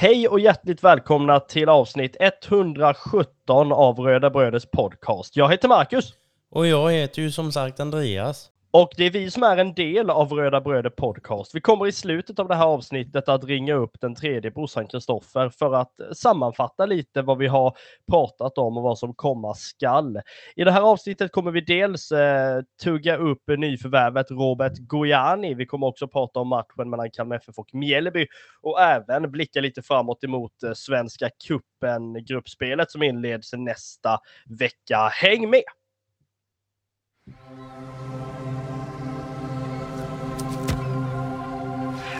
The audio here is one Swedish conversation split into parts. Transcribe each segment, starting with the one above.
Hej och hjärtligt välkomna till avsnitt 117 av Röda Bröders podcast. Jag heter Marcus. Och jag heter ju som sagt Andreas. Och det är vi som är en del av Röda Bröder Podcast. Vi kommer i slutet av det här avsnittet att ringa upp den tredje brorsan Kristoffer för att sammanfatta lite vad vi har pratat om och vad som komma skall. I det här avsnittet kommer vi dels eh, tugga upp nyförvärvet Robert Gojani. Vi kommer också prata om matchen mellan Kalmar FF och Mjällby och även blicka lite framåt emot eh, Svenska Kuppen gruppspelet som inleds nästa vecka. Häng med!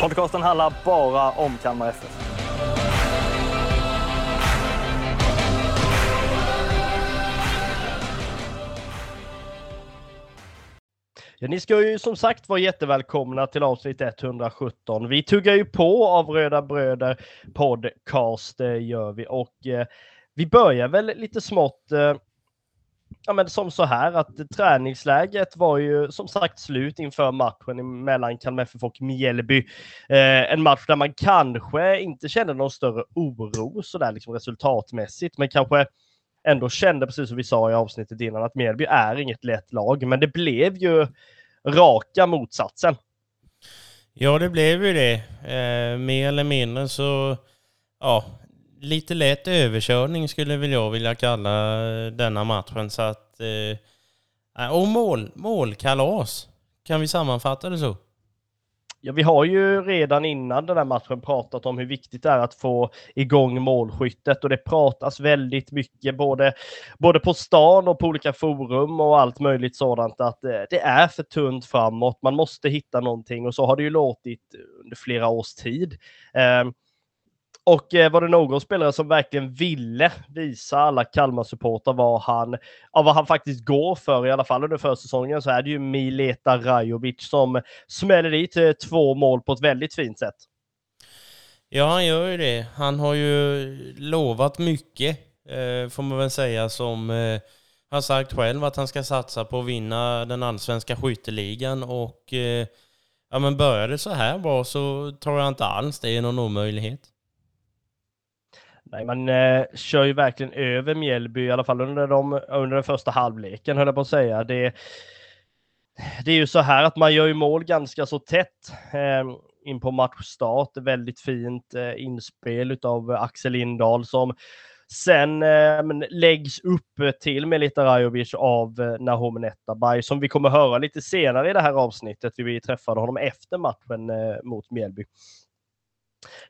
Podcasten handlar bara om Kalmar FF. Ja, ni ska ju som sagt vara jättevälkomna till avsnitt 117. Vi tuggar ju på av Röda Bröder podcast, det gör vi. Och eh, vi börjar väl lite smått eh, ja, men som så här att träningsläget var ju som sagt slut inför matchen mellan Kalmar FF och Mjällby. Eh, en match där man kanske inte kände någon större oro sådär liksom resultatmässigt, men kanske ändå kände, precis som vi sa i avsnittet innan, att Mjällby är inget lätt lag. Men det blev ju raka motsatsen. Ja, det blev ju det. Eh, mer eller mindre så, ja, lite lätt överkörning skulle väl jag vilja kalla eh, denna matchen. Så att, eh, eh, och mål, målkalas. Kan vi sammanfatta det så? Ja, vi har ju redan innan den här matchen pratat om hur viktigt det är att få igång målskyttet och det pratas väldigt mycket både, både på stan och på olika forum och allt möjligt sådant att eh, det är för tunt framåt. Man måste hitta någonting och så har det ju låtit under flera års tid. Ehm, och eh, var det någon spelare som verkligen ville visa alla Kalmar-supportrar vad han, ja, vad han faktiskt går för, i alla fall under försäsongen, så är det ju Mileta Rajovic som smäller dit eh, två mål på ett väldigt fint sätt. Ja, han gör ju det. Han har ju lovat mycket, eh, får man väl säga, som eh, har sagt själv att han ska satsa på att vinna den allsvenska skytteligan och eh, ja, men börjar det så här bra så tror jag inte alls det är någon omöjlighet. Nej, man eh, kör ju verkligen över Mjällby, i alla fall under, de, under den första halvleken, höll jag på att säga. Det, det är ju så här att man gör ju mål ganska så tätt eh, in på matchstart. Väldigt fint eh, inspel av Axel Lindahl som sen eh, läggs upp till Melita Rajovic av eh, Nahom Netabay som vi kommer höra lite senare i det här avsnittet. Vi träffade honom efter matchen eh, mot Mjällby.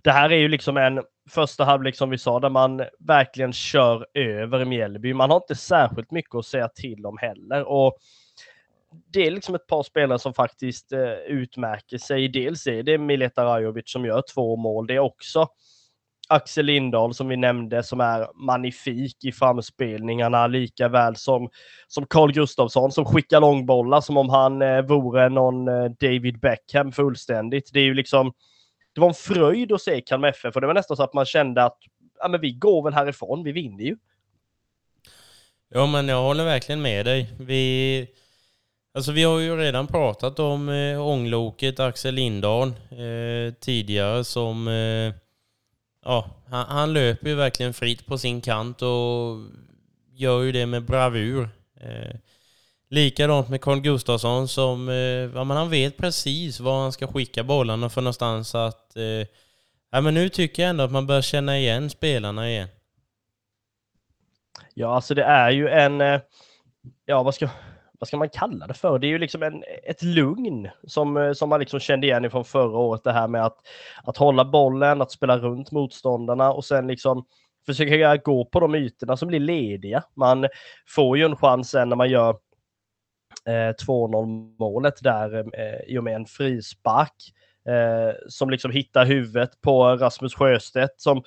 Det här är ju liksom en första halvlek som vi sa, där man verkligen kör över Mjällby. Man har inte särskilt mycket att säga till om heller. Och det är liksom ett par spelare som faktiskt eh, utmärker sig. Dels är det Mileta Rajovic som gör två mål. Det är också Axel Lindahl som vi nämnde som är magnifik i framspelningarna lika väl som, som Carl Gustafsson som skickar långbollar som om han eh, vore någon eh, David Beckham fullständigt. Det är ju liksom det var en fröjd att se Kalmar FF för det var nästan så att man kände att ja, men vi går väl härifrån, vi vinner ju. Ja, men jag håller verkligen med dig. Vi, alltså vi har ju redan pratat om eh, ångloket Axel Lindahl eh, tidigare som... Eh, ja, han, han, löper ju verkligen fritt på sin kant och gör ju det med bravur. Eh, Likadant med Carl Gustafsson som, eh, ja men han vet precis var han ska skicka bollarna för någonstans att, eh, ja men nu tycker jag ändå att man börjar känna igen spelarna igen. Ja, alltså det är ju en, eh, ja vad ska, vad ska man kalla det för? Det är ju liksom en, ett lugn som, som man liksom kände igen från förra året. Det här med att, att hålla bollen, att spela runt motståndarna och sen liksom försöka gå på de ytorna som blir lediga. Man får ju en chans sen när man gör Eh, 2-0 målet där eh, i och med en frispark eh, som liksom hittar huvudet på Rasmus Sjöstedt som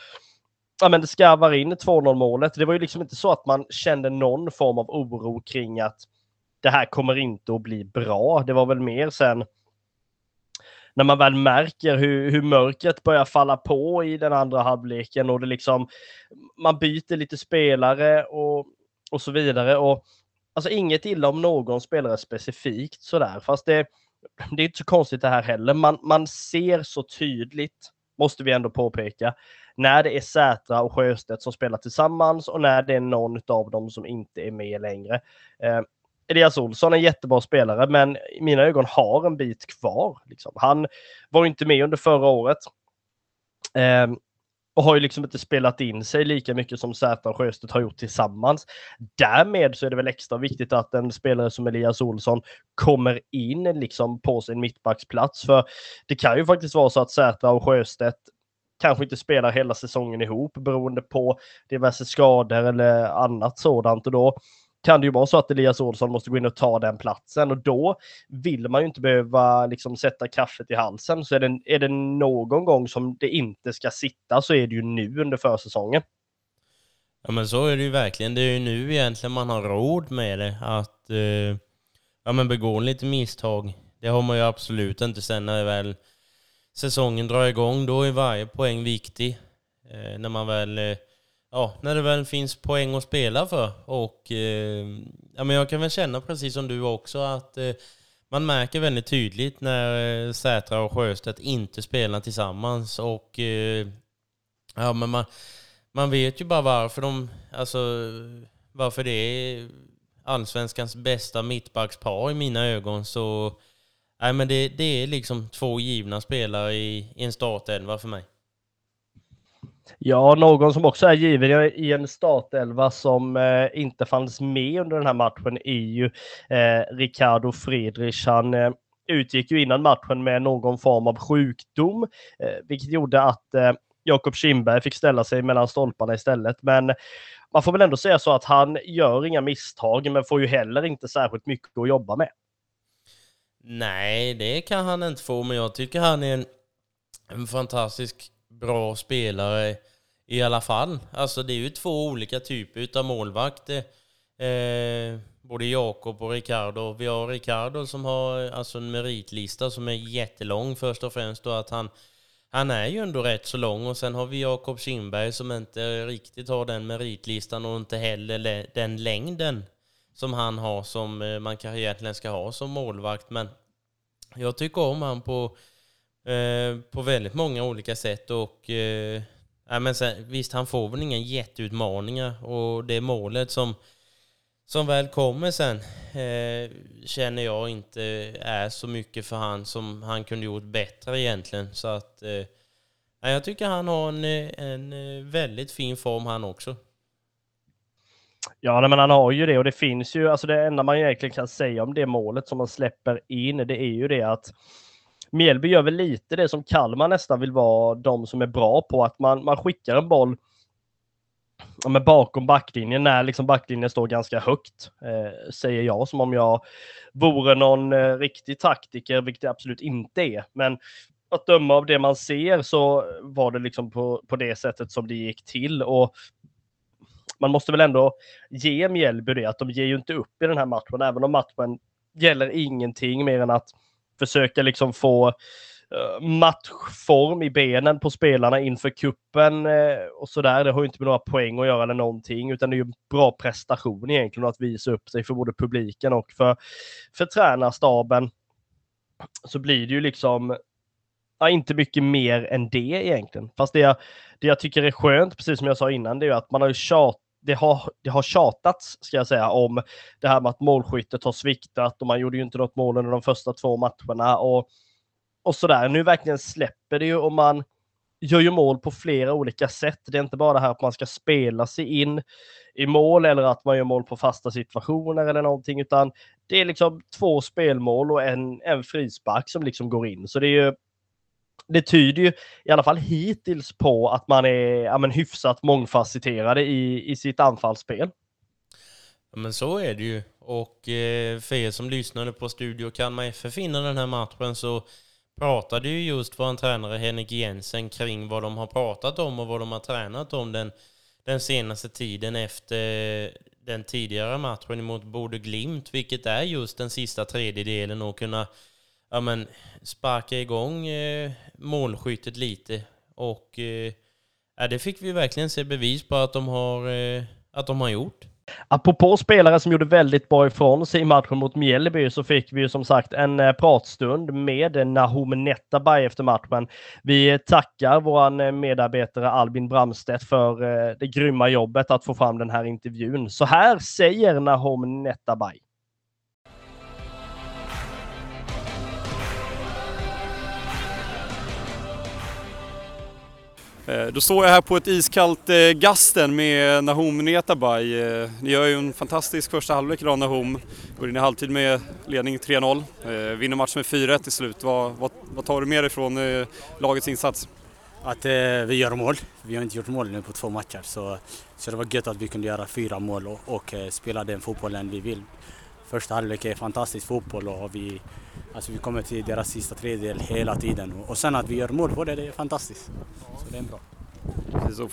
ja, men det skarvar in 2-0 målet. Det var ju liksom inte så att man kände någon form av oro kring att det här kommer inte att bli bra. Det var väl mer sen när man väl märker hur, hur mörkret börjar falla på i den andra halvleken och det liksom man byter lite spelare och, och så vidare. Och alltså inget illa om någon spelare specifikt sådär, fast det, det är inte så konstigt det här heller. Man, man ser så tydligt, måste vi ändå påpeka, när det är Sätra och Sjöstedt som spelar tillsammans och när det är någon av dem som inte är med längre. Eh, Elias Olsson är en jättebra spelare, men i mina ögon har en bit kvar. Liksom. Han var inte med under förra året. Eh, och har ju liksom inte spelat in sig lika mycket som Zäta och Sjöstedt har gjort tillsammans. Därmed så är det väl extra viktigt att en spelare som Elias Olsson kommer in liksom på sin mittbacksplats. För det kan ju faktiskt vara så att Zäta och Sjöstedt kanske inte spelar hela säsongen ihop beroende på diverse skador eller annat sådant. Och då kan det ju vara så att Elias Olsson måste gå in och ta den platsen och då vill man ju inte behöva liksom sätta kaffet i halsen. Så är det, är det någon gång som det inte ska sitta så är det ju nu under försäsongen. Ja men så är det ju verkligen. Det är ju nu egentligen man har råd med det. Att eh, ja, men begå lite misstag. Det har man ju absolut inte sen när väl säsongen drar igång. Då är varje poäng viktig. Eh, när man väl eh, ja, när det väl finns poäng att spela för. Och eh, ja, men jag kan väl känna precis som du också att eh, man märker väldigt tydligt när eh, Sätra och Sjöstedt inte spelar tillsammans. Och eh, ja, men man, man vet ju bara varför de, alltså varför det är allsvenskans bästa mittbackspar i mina ögon. Så nej, men det, det är liksom två givna spelare i, i en startelva för mig. Ja, någon som också är given i en startelva som eh, inte fanns med under den här matchen är ju eh, Ricardo Friedrich. Han eh, utgick ju innan matchen med någon form av sjukdom, eh, vilket gjorde att eh, Jakob Kindberg fick ställa sig mellan stolparna istället. Men man får väl ändå säga så att han gör inga misstag, men får ju heller inte särskilt mycket att jobba med. Nej, det kan han inte få, men jag tycker han är en, en fantastisk bra spelare i alla fall. Alltså det är ju två olika typer av målvakter. Eh, både Jakob och Ricardo. Vi har Ricardo som har alltså en meritlista som är jättelång först och främst. och att han, han är ju ändå rätt så lång. Och sen har vi Jakob Kindberg som inte riktigt har den meritlistan och inte heller den längden som han har som eh, man kanske egentligen ska ha som målvakt. Men jag tycker om han på Eh, på väldigt många olika sätt och eh, ja, men sen, visst han får väl inga jätteutmaningar och det målet som, som väl kommer sen eh, känner jag inte är så mycket för han som han kunde gjort bättre egentligen. Så att eh, jag tycker han har en, en eh, väldigt fin form han också. Ja, men han har ju det och det finns ju, alltså det enda man egentligen kan säga om det målet som man släpper in, det är ju det att Mjällby gör väl lite det som Kalmar nästan vill vara de som är bra på, att man, man skickar en boll ja, men bakom backlinjen när liksom backlinjen står ganska högt, eh, säger jag som om jag vore någon eh, riktig taktiker, vilket jag absolut inte är. Men att döma av det man ser så var det liksom på, på det sättet som det gick till och man måste väl ändå ge Mjällby det, att de ger ju inte upp i den här matchen, även om matchen gäller ingenting mer än att försöka liksom få eh, matchform i benen på spelarna inför kuppen eh, och sådär. Det har ju inte med några poäng att göra eller någonting, utan det är ju en bra prestation egentligen att visa upp sig för både publiken och för, för tränarstaben. Så blir det ju liksom ja, inte mycket mer än det egentligen. Fast det jag, det jag tycker är skönt, precis som jag sa innan, det är ju att man har ju tjatat det har, det har tjatats, ska jag säga, om det här med att målskyttet har sviktat och man gjorde ju inte något mål under de första två matcherna och, och sådär. Nu verkligen släpper det ju och man gör ju mål på flera olika sätt. Det är inte bara det här att man ska spela sig in i mål eller att man gör mål på fasta situationer eller någonting, utan det är liksom två spelmål och en, en frispark som liksom går in. Så det är ju det tyder ju i alla fall hittills på att man är ja, men, hyfsat mångfacetterade i, i sitt anfallsspel. Ja, men så är det ju. Och eh, för er som lyssnade på Studio Kalmar FF innan den här matchen så pratade ju just vår tränare Henrik Jensen kring vad de har pratat om och vad de har tränat om den, den senaste tiden efter den tidigare matchen mot Bode Glimt, vilket är just den sista tredjedelen och kunna ja, men, sparka igång eh, målskyttet lite. Och eh, det fick vi verkligen se bevis på att de har, eh, att de har gjort. Apropå spelare som gjorde väldigt bra ifrån sig i matchen mot Mjällby så fick vi ju som sagt en eh, pratstund med Nahom Netabay efter matchen. Vi tackar vår eh, medarbetare Albin Bramstedt för eh, det grymma jobbet att få fram den här intervjun. Så här säger Nahom Netabay. Eh, då står jag här på ett iskallt eh, Gasten med Nahom Netabay. Eh, ni gör ju en fantastisk första halvlek idag Nahom. Går in i halvtid med ledning 3-0. Vinner matchen med 4-1 till slut. Vad, vad, vad, tar du med dig från lagets insats? Att eh, vi gör mål. Vi har inte gjort mål nu på två matcher så, så det var gött att vi kunde göra fyra mål och, och eh, spela den fotbollen vi vill. Första halvlek är fantastisk fotboll och vi, alltså vi kommer till deras sista tredjedel hela tiden. Och sen att vi gör mål på det, det är fantastiskt. Så det är bra. Så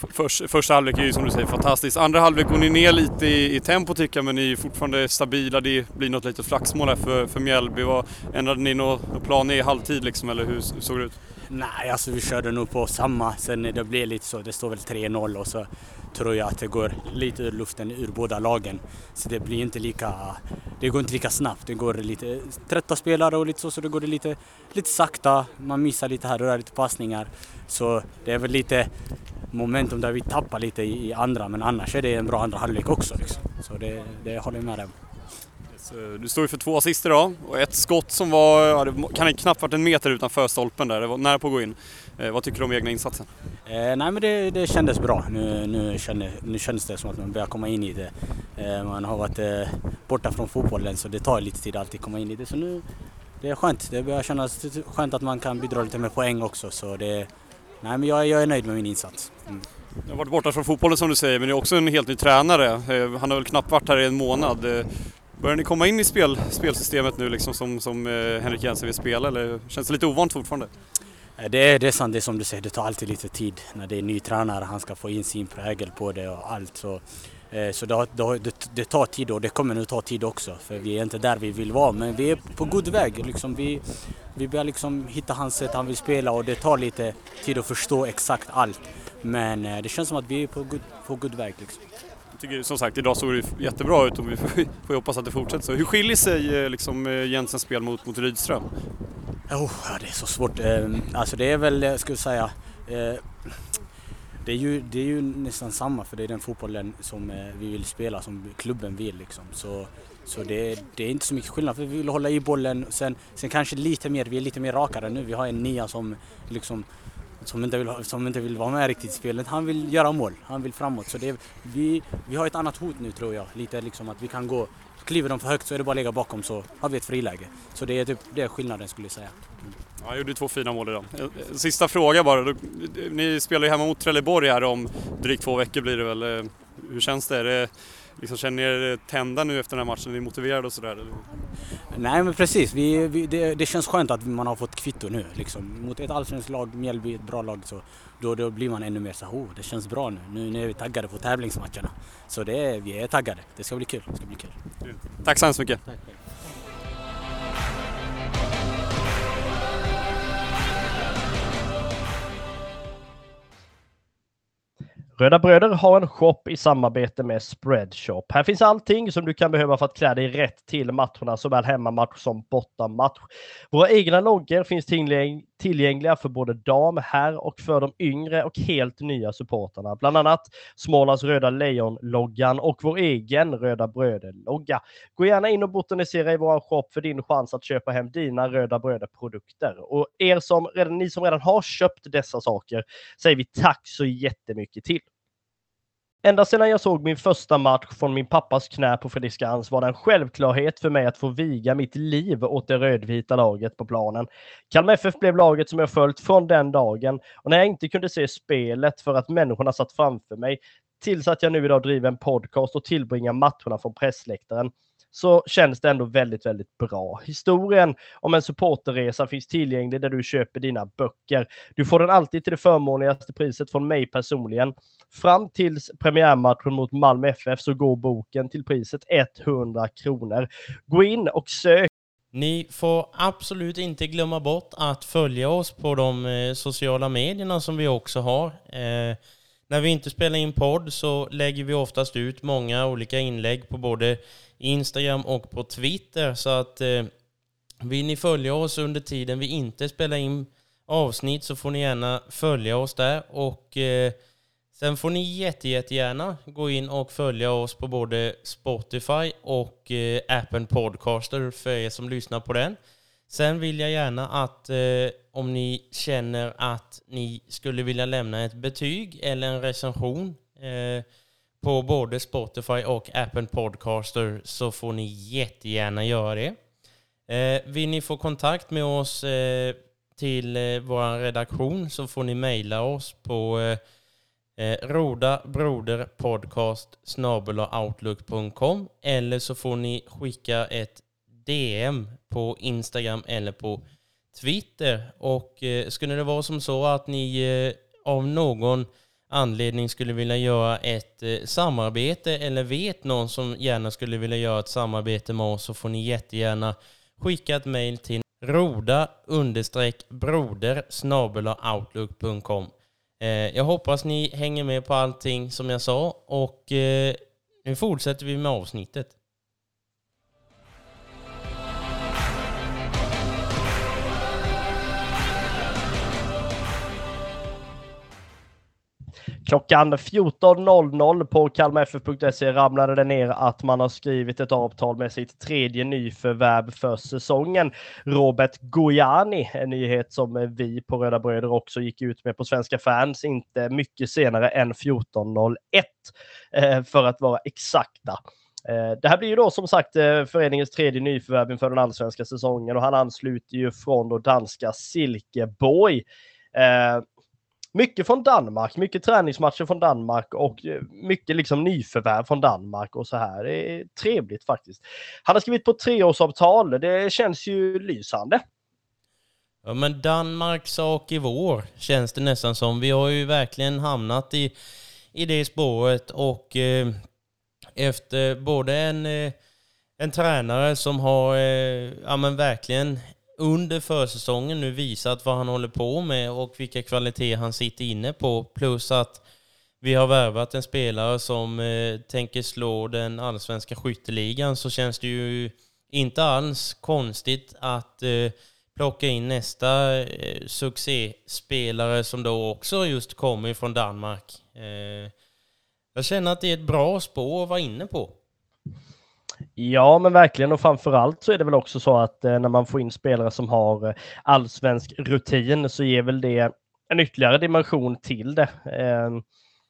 första halvlek är ju som du säger fantastiskt. Andra halvlek går ni ner lite i, i tempo tycker jag, men ni är fortfarande stabila. Det blir något litet flaxmål här för, för Mjällby. Vad, ändrade ni någon plan i halvtid liksom, eller hur, hur såg det ut? Nej, alltså vi körde nog på samma. Sen eh, det blev lite så, det står väl 3-0 och så tror jag att det går lite ur luften ur båda lagen. Så det blir inte lika, det går inte lika snabbt. Det går lite eh, trötta spelare och lite så, så det går lite, lite sakta. Man missar lite här och där, lite passningar. Så det är väl lite momentum där vi tappar lite i, andra, men annars är det en bra andra halvlek också. Liksom. Så det, det håller jag med om. Du står ju för två assist idag och ett skott som var, ja, det kan knappt varit en meter utanför stolpen där, det var nära på att gå in. Eh, vad tycker du om egna insatsen? Eh, nej men det, det kändes bra. Nu, nu, kände, nu känns det som att man börjar komma in i det. Eh, man har varit eh, borta från fotbollen så det tar lite tid att alltid komma in i det. Så nu, det är skönt. Det börjar kännas skönt att man kan bidra lite med poäng också. Så det, nej men jag, jag är nöjd med min insats. Mm. Du har varit borta från fotbollen som du säger, men du är också en helt ny tränare. Eh, han har väl knappt varit här i en månad. Börjar ni komma in i spel, spelsystemet nu liksom som, som eh, Henrik Jensen vill spela eller känns det lite ovant fortfarande? Eh, det är, det är sant, det är som du säger, det tar alltid lite tid när det är en ny tränare, han ska få in sin prägel på det och allt. Så, eh, så det, det, det, tar tid och det kommer nu ta tid också för vi är inte där vi vill vara men vi är på god väg. Liksom, vi, vi börjar liksom hitta hans sätt han vill spela och det tar lite tid att förstå exakt allt. Men det känns som att vi är på god, på god väg. Liksom tycker som sagt idag såg det jättebra ut och vi får, får hoppas att det fortsätter så. Hur skiljer sig eh, liksom, eh, Jensens spel mot, mot Rydström? Oh, ja, det är så svårt. Ehm, alltså det är väl, jag skulle säga, eh, det är, ju, det är ju nästan samma för det är den fotbollen som vi vill spela, som klubben vill liksom. Så, så det, det är inte så mycket skillnad för vi vill hålla i bollen. Sen, sen kanske lite mer, vi är lite mer rakare nu. Vi har en nia som liksom som inte, vill, som inte vill vara med riktigt i spelet. Han vill göra mål, han vill framåt. Så det, vi, vi har ett annat hot nu tror jag. Lite liksom att vi kan gå, kliver de för högt så är det bara att lägga bakom så har vi ett friläge. Så det är, typ, det är skillnaden skulle jag säga. Mm. Ja, jag gjorde två fina mål idag. Eh, eh, sista fråga bara. Eh, ni spelar ju hemma mot Trelleborg här om drygt två veckor blir det väl. Hur känns det? Är det liksom, känner ni er tända nu efter den här matchen? Är ni motiverade och sådär? Nej men precis, vi, vi, det, det, känns skönt att man har fått kvitto nu. Liksom. Mot ett allsvenskt lag, Mjällby, ett bra lag, så då, då blir man ännu mer så oh, det känns bra nu. nu. Nu är vi taggade på tävlingsmatcherna. Så det vi är taggade, det ska bli kul. Det ska bli kul. Tack så hemskt mycket. Tack. Röda Bröder har en shop i samarbete med Spreadshop. Här finns allting som du kan behöva för att klä dig rätt till matcherna, såväl hemmamatch som bortamatch. Våra egna loggor finns tillgängliga för både dam, herr och för de yngre och helt nya supportarna. Bland annat Smålands Röda Lejon-loggan och vår egen Röda Bröder-logga. Gå gärna in och botanisera i vår shop för din chans att köpa hem dina Röda Bröder-produkter. Och er som redan, ni som redan har köpt dessa saker säger vi tack så jättemycket till. Ända sedan jag såg min första match från min pappas knä på Fredriksskans var det en självklarhet för mig att få viga mitt liv åt det rödvita laget på planen. Kalmar FF blev laget som jag följt från den dagen och när jag inte kunde se spelet för att människorna satt framför mig tills att jag nu idag driver en podcast och tillbringar matcherna från pressläktaren så känns det ändå väldigt, väldigt bra. Historien om en supporterresa finns tillgänglig där du köper dina böcker. Du får den alltid till det förmånligaste priset från mig personligen. Fram tills premiärmatchen mot Malmö FF så går boken till priset 100 kronor. Gå in och sök ni får absolut inte glömma bort att följa oss på de eh, sociala medierna som vi också har. Eh, när vi inte spelar in podd så lägger vi oftast ut många olika inlägg på både Instagram och på Twitter. Så att eh, vill ni följa oss under tiden vi inte spelar in avsnitt så får ni gärna följa oss där. Och eh, sen får ni jätte, jättegärna gå in och följa oss på både Spotify och eh, appen Podcaster för er som lyssnar på den. Sen vill jag gärna att eh, om ni känner att ni skulle vilja lämna ett betyg eller en recension eh, på både Spotify och Apple Podcaster så får ni jättegärna göra det. Eh, vill ni få kontakt med oss eh, till eh, vår redaktion så får ni mejla oss på eh, eh Roda Broder Podcast outlook.com eller så får ni skicka ett DM på Instagram eller på Twitter. Och eh, skulle det vara som så att ni eh, av någon anledning skulle vilja göra ett eh, samarbete eller vet någon som gärna skulle vilja göra ett samarbete med oss så får ni jättegärna skicka ett mail till roda broder outlook.com. Eh, jag hoppas ni hänger med på allting som jag sa och eh, nu fortsätter vi med avsnittet. Klockan 14.00 på kalmarff.se ramlade det ner att man har skrivit ett avtal med sitt tredje nyförvärv för säsongen. Robert Gojani, en nyhet som vi på Röda Bröder också gick ut med på Svenska fans, inte mycket senare än 14.01 eh, för att vara exakta. Eh, det här blir ju då som sagt eh, föreningens tredje nyförvärv inför den allsvenska säsongen och han ansluter ju från då danska Silkeborg. Mycket från Danmark, mycket träningsmatcher från Danmark och eh, mycket liksom nyförvärv från Danmark och så här. Det är trevligt faktiskt. Han har skrivit på treårsavtal. Det känns ju lysande. Ja, men Danmarks sak i vår känns det nästan som. Vi har ju verkligen hamnat i, i det spåret och eh, efter både en, eh, en tränare som har eh, ja, men verkligen under försäsongen nu visat vad han håller på med och vilka kvaliteter han sitter inne på. Plus att vi har värvat en spelare som eh, tänker slå den allsvenska skytteligan så känns det ju inte alls konstigt att eh, plocka in nästa eh, succéspelare som då också just kommer från Danmark. Eh, jag känner att det är ett bra spår att vara inne på. Ja, men verkligen och framförallt så är det väl också så att eh, när man får in spelare som har eh, allsvensk rutin så ger väl det en ytterligare dimension till det. Eh,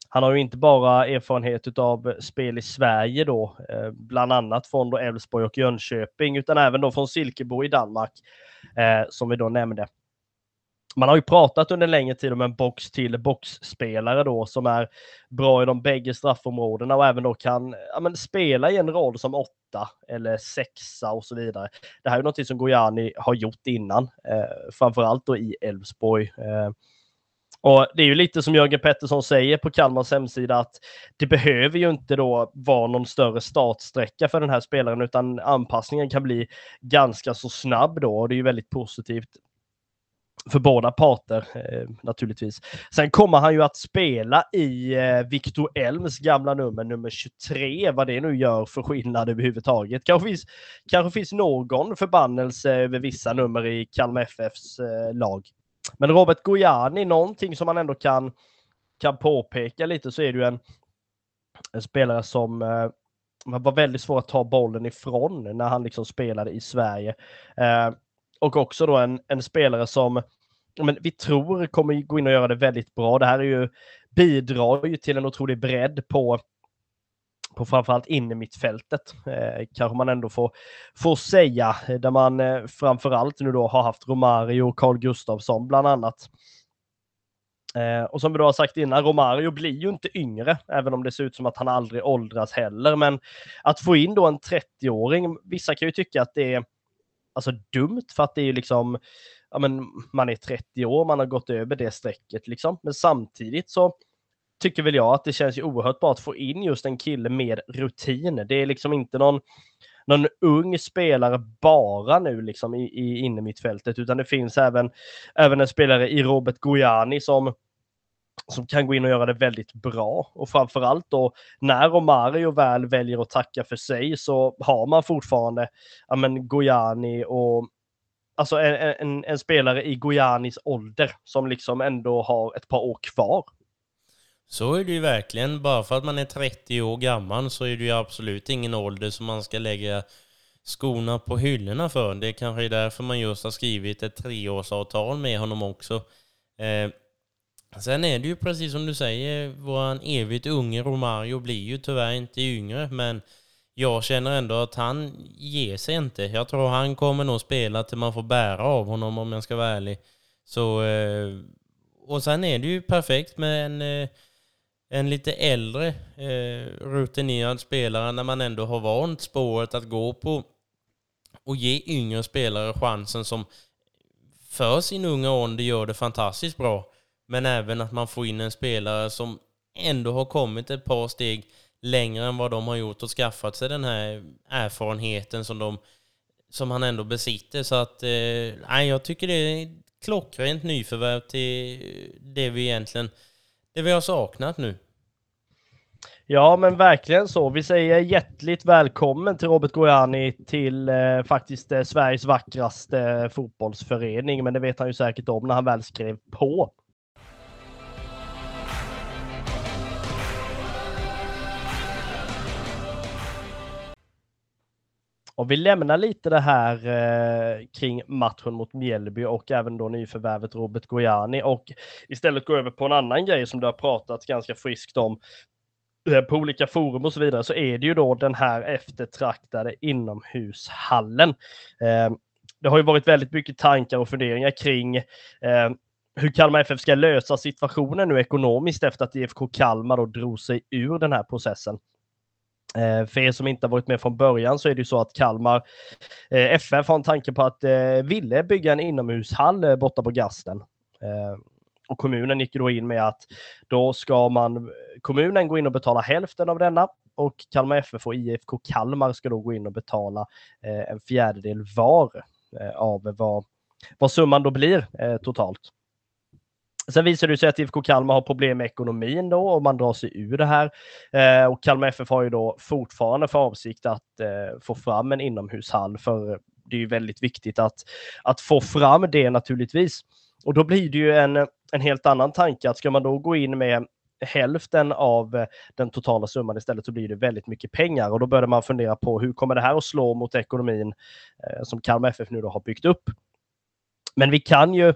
han har ju inte bara erfarenhet av spel i Sverige då, eh, bland annat från Elfsborg och Jönköping, utan även då från Silkeborg i Danmark, eh, som vi då nämnde man har ju pratat under en längre tid om en box till boxspelare då som är bra i de bägge straffområdena och även då kan ja, men, spela i en roll som åtta eller sexa och så vidare. Det här är något som Gojani har gjort innan, eh, framförallt då i Elfsborg. Eh, och det är ju lite som Jörgen Pettersson säger på Kalmars hemsida att det behöver ju inte då vara någon större startsträcka för den här spelaren utan anpassningen kan bli ganska så snabb då och det är ju väldigt positivt för båda parter eh, naturligtvis. Sen kommer han ju att spela i eh, Victor Elms gamla nummer, nummer 23, vad det nu gör för skillnad överhuvudtaget. Kanske finns, kanske finns någon förbannelse över vissa nummer i Kalmar FFs eh, lag. Men Robert Gojani, någonting som man ändå kan, kan påpeka lite så är det ju en, en spelare som eh, var väldigt svår att ta bollen ifrån när han liksom spelade i Sverige. Eh, och också då en, en spelare som men vi tror kommer gå in och göra det väldigt bra. Det här är ju, bidrar ju till en otrolig bredd på på framförallt in i mittfältet, eh, kanske man ändå får, får säga, där man eh, framförallt nu då har haft Romario och Carl Gustafsson bland annat. Eh, och som vi då har sagt innan, Romario blir ju inte yngre, även om det ser ut som att han aldrig åldras heller. Men att få in då en 30-åring, vissa kan ju tycka att det är alltså dumt för att det är ju liksom, ja men man är 30 år, man har gått över det strecket liksom. Men samtidigt så tycker väl jag att det känns ju oerhört bra att få in just en kille med rutin. Det är liksom inte någon, någon ung spelare bara nu liksom i, i inne mittfältet, utan det finns även, även en spelare i Robert Gojani som som kan gå in och göra det väldigt bra. Och framförallt då när Romario väl väljer att tacka för sig så har man fortfarande ja, men Gojani och alltså en, en, en spelare i Gojanis ålder som liksom ändå har ett par år kvar. Så är det ju verkligen. Bara för att man är 30 år gammal så är det ju absolut ingen ålder som man ska lägga skorna på hyllorna för. Det är kanske är därför man just har skrivit ett treårsavtal med honom också. Eh, sen är det ju precis som du säger, våran evigt unge Romario blir ju tyvärr inte yngre, men jag känner ändå att han ger sig inte. Jag tror han kommer nog spela till man får bära av honom om jag ska vara ärlig. Så, eh, och sen är det ju perfekt med en eh, en lite äldre eh, rutinerad spelare när man ändå har vant spåret att gå på och ge yngre spelare chansen som för sin unga ålder gör det fantastiskt bra. Men även att man får in en spelare som ändå har kommit ett par steg längre än vad de har gjort och skaffat sig den här erfarenheten som, de, som han ändå besitter. Så att, eh, jag tycker det är klockrent nyförvärv till det vi egentligen det vi har saknat nu. Ja, men verkligen så. Vi säger hjärtligt välkommen till Robert Gojani till eh, faktiskt eh, Sveriges vackraste eh, fotbollsförening. Men det vet han ju säkert om när han väl skrev på. Om vi lämnar lite det här eh, kring matchen mot Mjällby och även då nyförvärvet Robert Gojani och istället gå över på en annan grej som det har pratats ganska friskt om eh, på olika forum och så vidare så är det ju då den här eftertraktade inomhushallen. Eh, det har ju varit väldigt mycket tankar och funderingar kring eh, hur Kalmar FF ska lösa situationen nu ekonomiskt efter att IFK Kalmar då drog sig ur den här processen. Eh, för er som inte har varit med från början så är det ju så att Kalmar eh, FF har en tanke på att eh, ville bygga en inomhushall borta på Gasten. Och kommunen gick då in med att då ska man, kommunen gå in och betala hälften av denna och Kalmar FF och IFK Kalmar ska då gå in och betala en fjärdedel var av vad, vad summan då blir totalt. Sen visar det sig att IFK Kalmar har problem med ekonomin då och man drar sig ur det här. Eh, och Kalmar FF har ju då fortfarande för avsikt att eh, få fram en inomhushall för det är ju väldigt viktigt att, att få fram det naturligtvis. Och då blir det ju en, en helt annan tanke att ska man då gå in med hälften av eh, den totala summan istället så blir det väldigt mycket pengar och då börjar man fundera på hur kommer det här att slå mot ekonomin eh, som Kalmar FF nu då har byggt upp. Men vi kan ju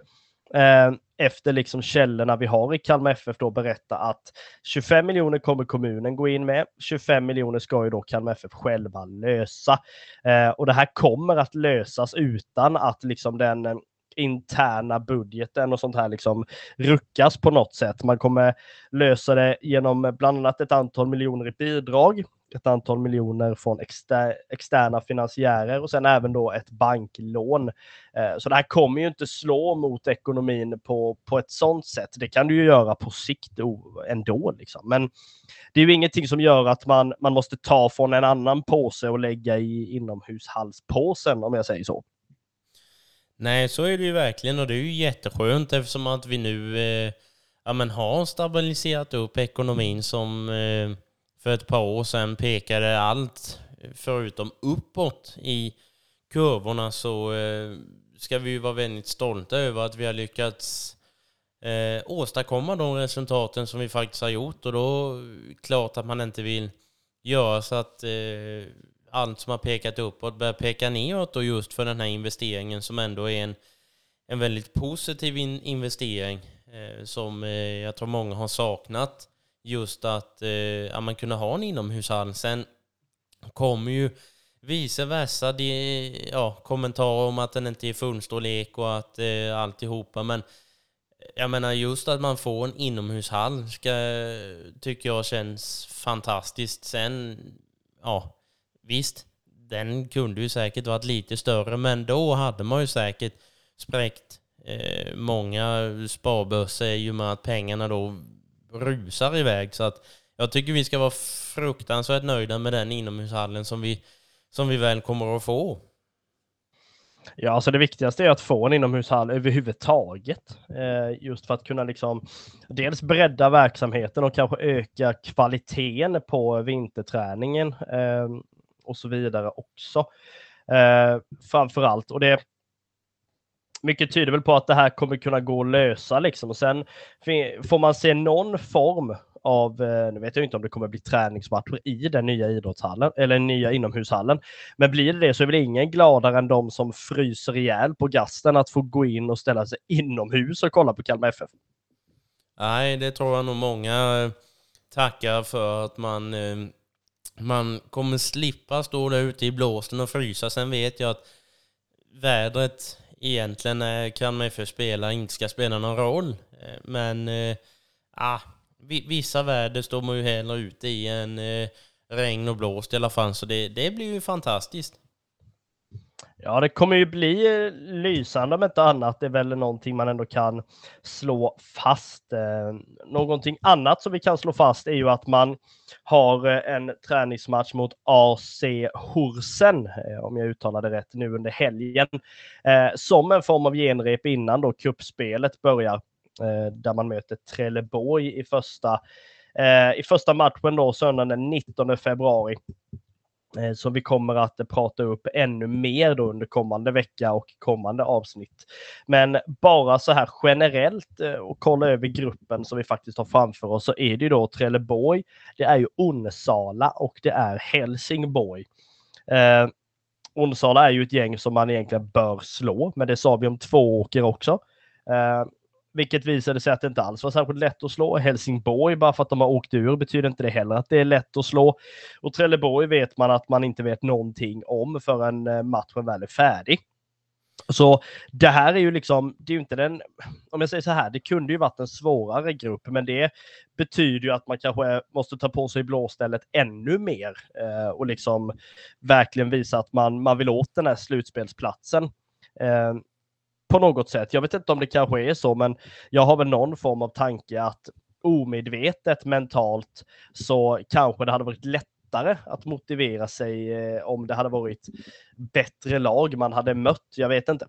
eh, efter liksom källorna vi har i Kalmar FF då berätta att 25 miljoner kommer kommunen gå in med. 25 miljoner ska ju då Kalmar FF själva lösa. Eh, och det här kommer att lösas utan att liksom den eh, interna budgeten och sånt här liksom ruckas på något sätt. Man kommer lösa det genom bland annat ett antal miljoner i bidrag ett antal miljoner från exter externa finansiärer och sen även då ett banklån. Eh, så det här kommer ju inte slå mot ekonomin på, på ett sånt sätt. Det kan du ju göra på sikt ändå. Liksom. Men det är ju ingenting som gör att man, man måste ta från en annan påse och lägga i inomhushallspåsen om jag säger så. Nej, så är det ju verkligen. Och det är ju jätteskönt eftersom att vi nu eh, ja, men har stabiliserat upp ekonomin som eh, för ett par år sedan pekade allt förutom uppåt i kurvorna så eh, ska vi ju vara väldigt stolta över att vi har lyckats eh, åstadkomma de resultaten som vi faktiskt har gjort. Och då är det klart att man inte vill göra så att eh, allt som har pekat uppåt börjar peka neråt och just för den här investeringen som ändå är en, en väldigt positiv in investering eh, som eh, jag tror många har saknat just att eh, man kunde ha en inomhushall. Sen kommer ju vice versa de, ja, kommentarer om att den inte är fullstorlek och att eh, alltihopa. Men jag menar just att man får en inomhushall ska, tycker jag känns fantastiskt. Sen, ja, visst, den kunde ju säkert varit lite större, men då hade man ju säkert spräckt eh, många sparbössor i och med att pengarna då rusar iväg. Så att jag tycker vi ska vara fruktansvärt nöjda med den inomhushallen som vi, som vi väl kommer att få. Ja, alltså det viktigaste är att få en inomhushall överhuvudtaget. Eh, just för att kunna liksom dels bredda verksamheten och kanske öka kvaliteten på vinterträningen eh, och så vidare också. Eh, framför allt. Och det, mycket tyder väl på att det här kommer kunna gå att lösa liksom. Och sen får man se någon form av, eh, nu vet jag inte om det kommer bli träningsmatcher i den nya idrottshallen eller nya inomhushallen. Men blir det det så är väl ingen gladare än de som fryser ihjäl på gasten att få gå in och ställa sig inomhus och kolla på Kalmar FF. Nej, det tror jag nog många tackar för att man, eh, man kommer slippa stå där ute i blåsten och frysa. Sen vet jag att vädret egentligen när Kalmar för spela inte ska spela någon roll. Eh, men eh, ah, vissa väder står man ju hellre ute i än eh, regn och blåst i alla fall, så det, det blir ju fantastiskt. Ja, det kommer ju bli eh, lysande om inte annat. Det är väl någonting man ändå kan slå fast. Eh, någonting annat som vi kan slå fast är ju att man har eh, en träningsmatch mot AC Horsen, eh, om jag uttalade det rätt, nu under helgen. Som en form av genrep innan då kuppspelet börjar. Där man möter Trelleborg i första, i första matchen då söndagen den 19 februari. Eh, som vi kommer att prata upp ännu mer då under kommande vecka och kommande avsnitt. Men bara så här generellt eh, och kolla över gruppen som vi faktiskt har framför oss så är det ju då Trelleborg, det är ju Onsala och det är Helsingborg. Eh, Onsala är ju ett gäng som man egentligen bör slå, men det sa vi om två åker också. Eh, vilket visade sig att det inte alls var särskilt lätt att slå. Helsingborg, bara för att de har åkt ur, betyder inte det heller att det är lätt att slå. Och Trelleborg vet man att man inte vet någonting om förrän eh, matchen väl är färdig. Så det här är ju liksom, det är ju inte den, om jag säger så här, det kunde ju varit en svårare grupp, men det betyder ju att man kanske måste ta på sig blåstället ännu mer eh, och liksom verkligen visa att man, man vill åt den här slutspelsplatsen. Eh, på något sätt. Jag vet inte om det kanske är så, men jag har väl någon form av tanke att omedvetet mentalt så kanske det hade varit lättare att motivera sig eh, om det hade varit bättre lag man hade mött. Jag vet inte.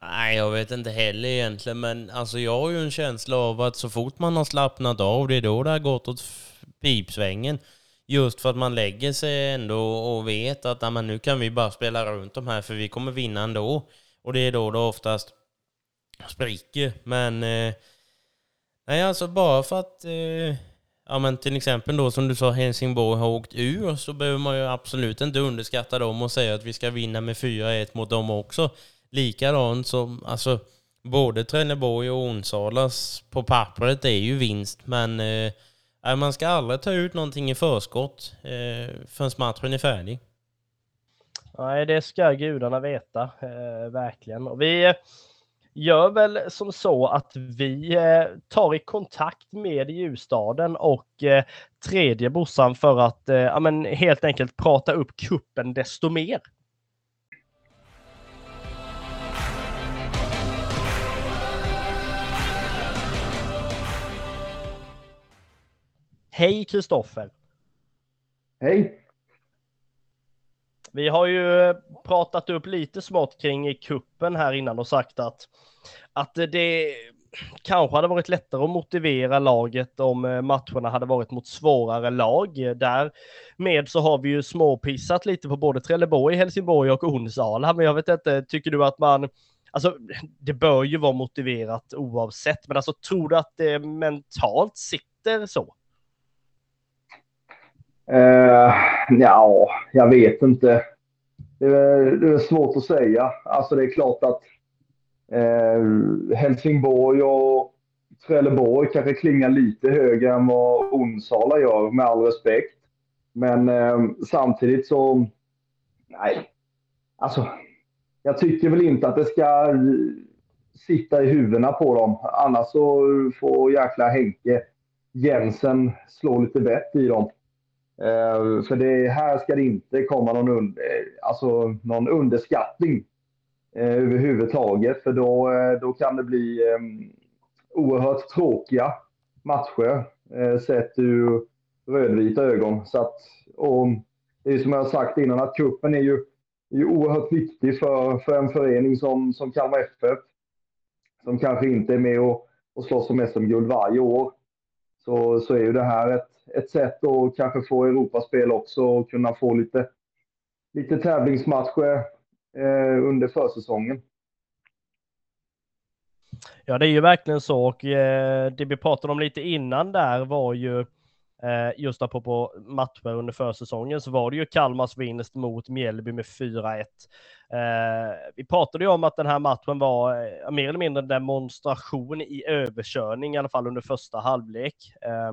Nej, jag vet inte heller egentligen, men alltså jag har ju en känsla av att så fort man har slappnat av, det är då det har gått åt pipsvängen. Just för att man lägger sig ändå och vet att nu kan vi bara spela runt de här för vi kommer vinna ändå. Och det är då det oftast spricker. Men eh, nej, alltså bara för att eh, ja, men till exempel då som du sa Helsingborg har åkt ur så behöver man ju absolut inte underskatta dem och säga att vi ska vinna med 4-1 mot dem också. Likadant som alltså både Trelleborg och Onsalas på pappret är ju vinst men eh, man ska aldrig ta ut någonting i förskott eh, förrän matchen är färdig. Nej, det ska gudarna veta, eh, verkligen. Och vi eh, gör väl som så att vi eh, tar i kontakt med Ljusstaden och eh, tredje bossan för att eh, ja, men helt enkelt prata upp kuppen desto mer. Hej Kristoffer! Hej! Vi har ju eh, pratat upp lite smått kring kuppen här innan och sagt att, att det kanske hade varit lättare att motivera laget om eh, matcherna hade varit mot svårare lag. Därmed så har vi ju småpissat lite på både Trelleborg, Helsingborg och Onsala, men jag vet inte, tycker du att man Alltså, det bör ju vara motiverat oavsett, men alltså tror du att det mentalt sitter så? Uh, ja, jag vet inte. Det är, det är, svårt att säga. Alltså det är klart att uh, Helsingborg och Trelleborg kanske klingar lite högre än vad Onsala gör, med all respekt. Men uh, samtidigt så, nej. Alltså, jag tycker väl inte att det ska sitta i huvudena på dem. Annars så får jäkla Henke Jensen slå lite vett i dem. Eh, för det här ska det inte komma någon, un, eh, alltså någon underskattning eh, överhuvudtaget. För då, eh, då kan det bli eh, oerhört tråkiga matcher eh, sett ur rödvita ögon. Så att, och det är som jag har sagt innan att kuppen är ju, är ju oerhört viktig för, för en förening som, som Kalmar FF. Som kanske inte är med och, och slåss om SM-guld varje år. Så, så är ju det här ett, ett sätt att kanske få Europaspel också och kunna få lite, lite tävlingsmatcher eh, under försäsongen. Ja, det är ju verkligen så och eh, det vi pratade om lite innan där var ju Eh, just apropå matcher under försäsongen så var det ju Kalmars vinst mot Mjällby med 4-1. Eh, vi pratade ju om att den här matchen var eh, mer eller mindre en demonstration i överkörning, i alla fall under första halvlek. Eh,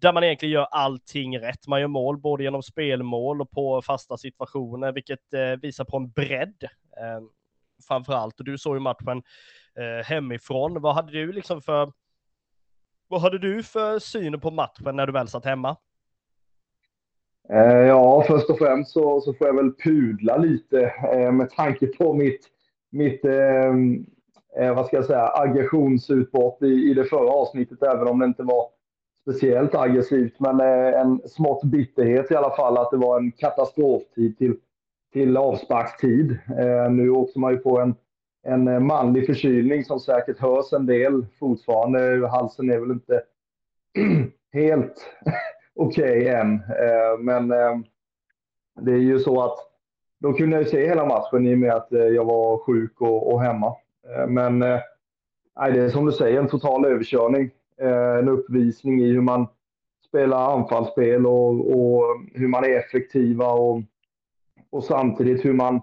där man egentligen gör allting rätt. Man gör mål både genom spelmål och på fasta situationer, vilket eh, visar på en bredd eh, framför allt. Och du såg ju matchen eh, hemifrån. Vad hade du liksom för vad hade du för syn på matchen när du väl satt hemma? Eh, ja, först och främst så, så får jag väl pudla lite eh, med tanke på mitt, mitt ehm, eh, vad ska jag säga, aggressionsutbrott i, i det förra avsnittet, även om det inte var speciellt aggressivt, men eh, en smått bitterhet i alla fall att det var en katastroftid till, till avsparkstid. Eh, nu åkte man ju på en, en eh, manlig förkylning som säkert hörs en del fortfarande. Halsen är väl inte helt okej okay än, eh, men eh, det är ju så att då kunde jag se hela matchen i och med att jag var sjuk och, och hemma. Men nej, det är som du säger, en total överkörning. En uppvisning i hur man spelar anfallsspel och, och hur man är effektiva och, och samtidigt hur man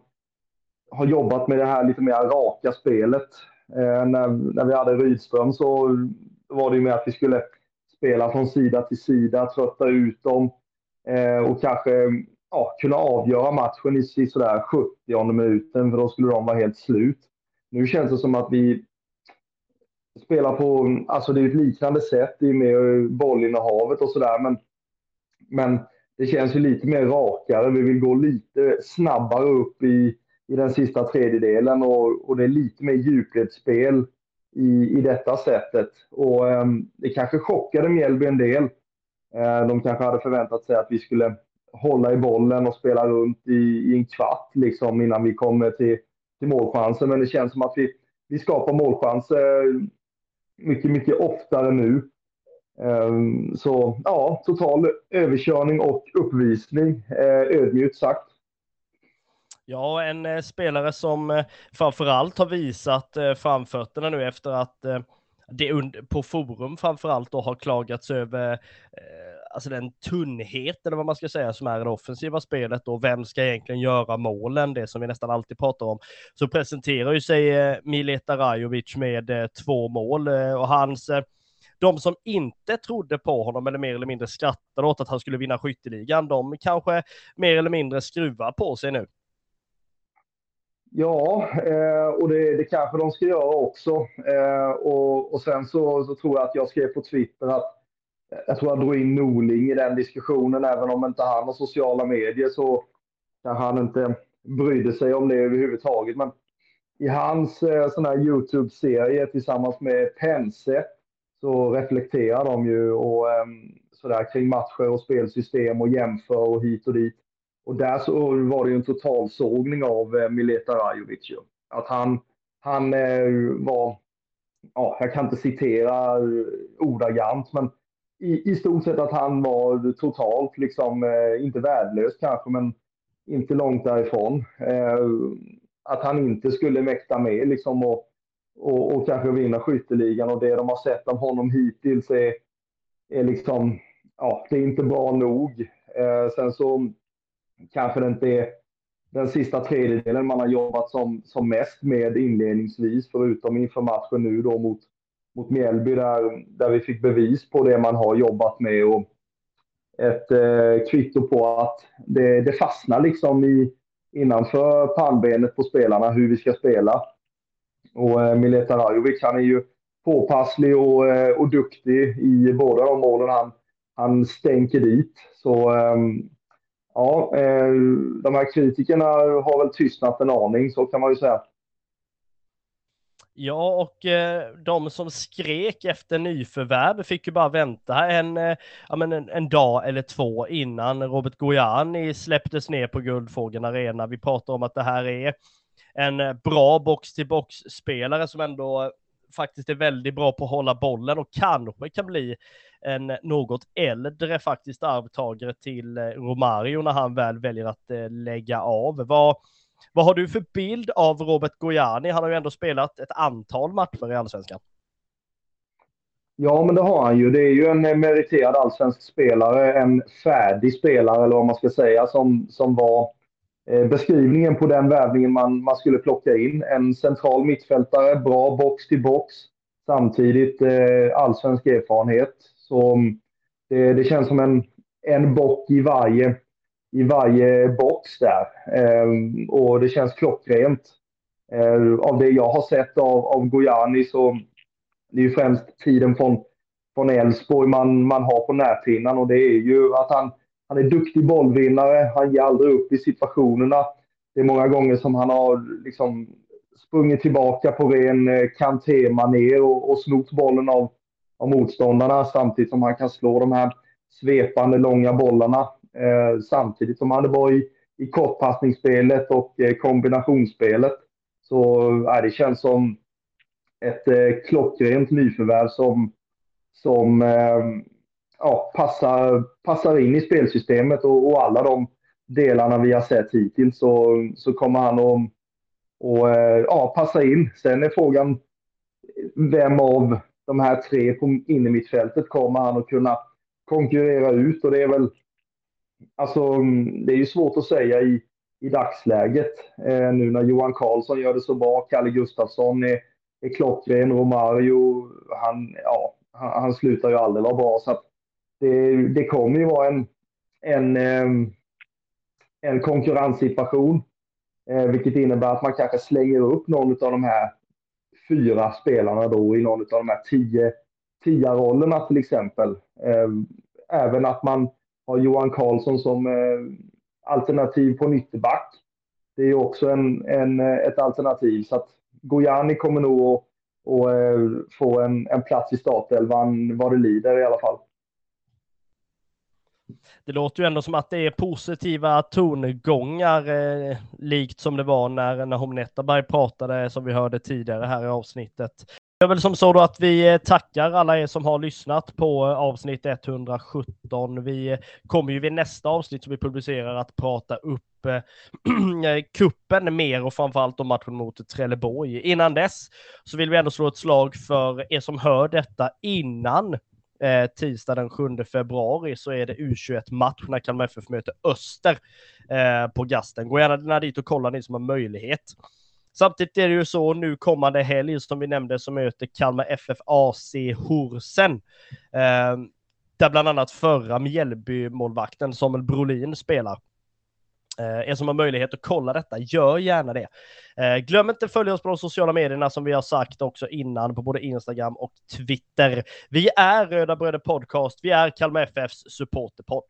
har jobbat med det här lite mer raka spelet. Eh, när, när vi hade Rydström så var det ju med att vi skulle spela från sida till sida, trötta ut dem eh, och kanske ja, kunna avgöra matchen i, i sådär 70 minuten för då skulle de vara helt slut. Nu känns det som att vi spelar på, alltså det är ett liknande sätt i med bollinnehavet och sådär, men, men det känns ju lite mer rakare. Vi vill gå lite snabbare upp i, i den sista tredjedelen och, och det är lite mer djupledsspel i, i detta sättet. Och eh, det kanske chockade Mjällby en del. Eh, de kanske hade förväntat sig att vi skulle hålla i bollen och spela runt i, i en kvart liksom innan vi kommer till, till målchansen. Men det känns som att vi, vi skapar målchanser mycket, mycket oftare nu. Ehm, så ja, total överkörning och uppvisning, eh, ödmjukt sagt. Ja, en eh, spelare som eh, framförallt har visat eh, framfötterna nu efter att eh, det på forum framförallt då har klagats över eh, alltså den tunnhet eller vad man ska säga som är det offensiva spelet och vem ska egentligen göra målen, det som vi nästan alltid pratar om, så presenterar ju sig eh, Mileta Rajovic med eh, två mål eh, och hans de som inte trodde på honom eller mer eller mindre skrattade åt att han skulle vinna skytteligan, de kanske mer eller mindre skruvar på sig nu. Ja, eh, och det, det kanske de ska göra också. Eh, och, och sen så, så tror jag att jag skrev på Twitter att jag tror jag drog in Norling i den diskussionen, även om inte han har sociala medier så kanske han inte brydde sig om det överhuvudtaget. Men i hans eh, sån här Youtube-serie tillsammans med Pense så reflekterar de ju och, eh, sådär kring matcher och spelsystem och jämför och hit och dit. Och där så var det ju en totalsågning av eh, Mileta Rajovic. Att han, han eh, var, ja, jag kan inte citera eh, ordagrant, men i, i stort sett att han var totalt, liksom, inte värdelös kanske, men inte långt därifrån. Att han inte skulle mäkta med liksom, och, och, och kanske vinna skytteligan och det de har sett av honom hittills är, är liksom, ja, det är inte bra nog. Sen så kanske det inte är den sista tredjedelen man har jobbat som, som mest med inledningsvis, förutom inför matchen nu då mot, mot Mjällby där, där vi fick bevis på det man har jobbat med och ett eh, kvitto på att det, det fastnar liksom i, innanför pannbenet på spelarna hur vi ska spela. och eh, Mileta Rajovic, han är ju påpasslig och, eh, och duktig i båda de målen han, han stänker dit. Så ehm, ja, eh, de här kritikerna har väl tystnat en aning, så kan man ju säga. Ja, och eh, de som skrek efter nyförvärv fick ju bara vänta en, eh, ja, men en, en, dag eller två innan Robert Gojani släpptes ner på Guldfågeln Arena. Vi pratar om att det här är en eh, bra box-till-box-spelare som ändå eh, faktiskt är väldigt bra på att hålla bollen och kanske kan bli en något äldre faktiskt arvtagare till eh, Romario när han väl väljer att eh, lägga av. Vad, vad har du för bild av Robert Gojani? Han har ju ändå spelat ett antal matcher i allsvenskan. Ja, men det har han ju. Det är ju en meriterad allsvensk spelare, en färdig spelare eller vad man ska säga, som, som var eh, beskrivningen på den värvningen man, man skulle plocka in. En central mittfältare, bra box till box, samtidigt eh, allsvensk erfarenhet. Så mm, det, det, känns som en, en bock i varje i varje box där. Eh, och det känns klockrent. Eh, av det jag har sett av, av Gojani så det är ju främst tiden från från Elfsborg man, man har på näthinnan och det är ju att han, han är duktig bollvinnare. Han ger aldrig upp i situationerna. Det är många gånger som han har liksom sprungit tillbaka på ren eh, kanté-manér och, och snott bollen av, av motståndarna samtidigt som han kan slå de här svepande långa bollarna. Eh, samtidigt som han var i, i kortpassningsspelet och eh, kombinationsspelet. Så eh, det känns som ett eh, klockrent nyförvärv som, som eh, ja, passar, passar in i spelsystemet och, och, alla de delarna vi har sett hittills så, så kommer han att och, eh, ja, passa in. Sen är frågan vem av de här tre på innermittfältet kommer han att kunna konkurrera ut och det är väl Alltså, mm, det är ju svårt att säga i, i dagsläget. Eh, nu när Johan Karlsson gör det så bra, Kalle Gustafsson är, är klockren, Romario, han, ja, han, han slutar ju aldrig vara bra. Så det, det kommer ju vara en, en, ehm, en konkurrenssituation. Eh, vilket innebär att man kanske slänger upp någon av de här fyra spelarna då i någon av de här tio, tio rollerna till exempel. Ehm, även att man har Johan Karlsson som eh, alternativ på nytterback. Det är också en, en, ett alternativ. Så att Gojani kommer nog att och, eh, få en, en plats i startelvan vad det lider i alla fall. Det låter ju ändå som att det är positiva tongångar, eh, likt som det var när Nahom Netterberg pratade, som vi hörde tidigare här i avsnittet är väl som så då att vi eh, tackar alla er som har lyssnat på eh, avsnitt 117. Vi eh, kommer ju vid nästa avsnitt som vi publicerar att prata upp kuppen mer och framförallt om matchen mot Trelleborg. Innan dess så vill vi ändå slå ett slag för er som hör detta innan eh, tisdag den 7 februari så är det U21-match när Kalmar FF möter Öster eh, på Gasten. Gå gärna dit och kolla ni som har möjlighet. Samtidigt är det ju så nu kommande helg som vi nämnde som möter Kalmar FF AC Horsen. Eh, där bland annat förra Mjällby-målvakten Samuel Brolin spelar. Eh, er som har möjlighet att kolla detta, gör gärna det. Eh, glöm inte att följa oss på de sociala medierna som vi har sagt också innan på både Instagram och Twitter. Vi är Röda Bröder Podcast, vi är Kalmar FFs supporterpodd.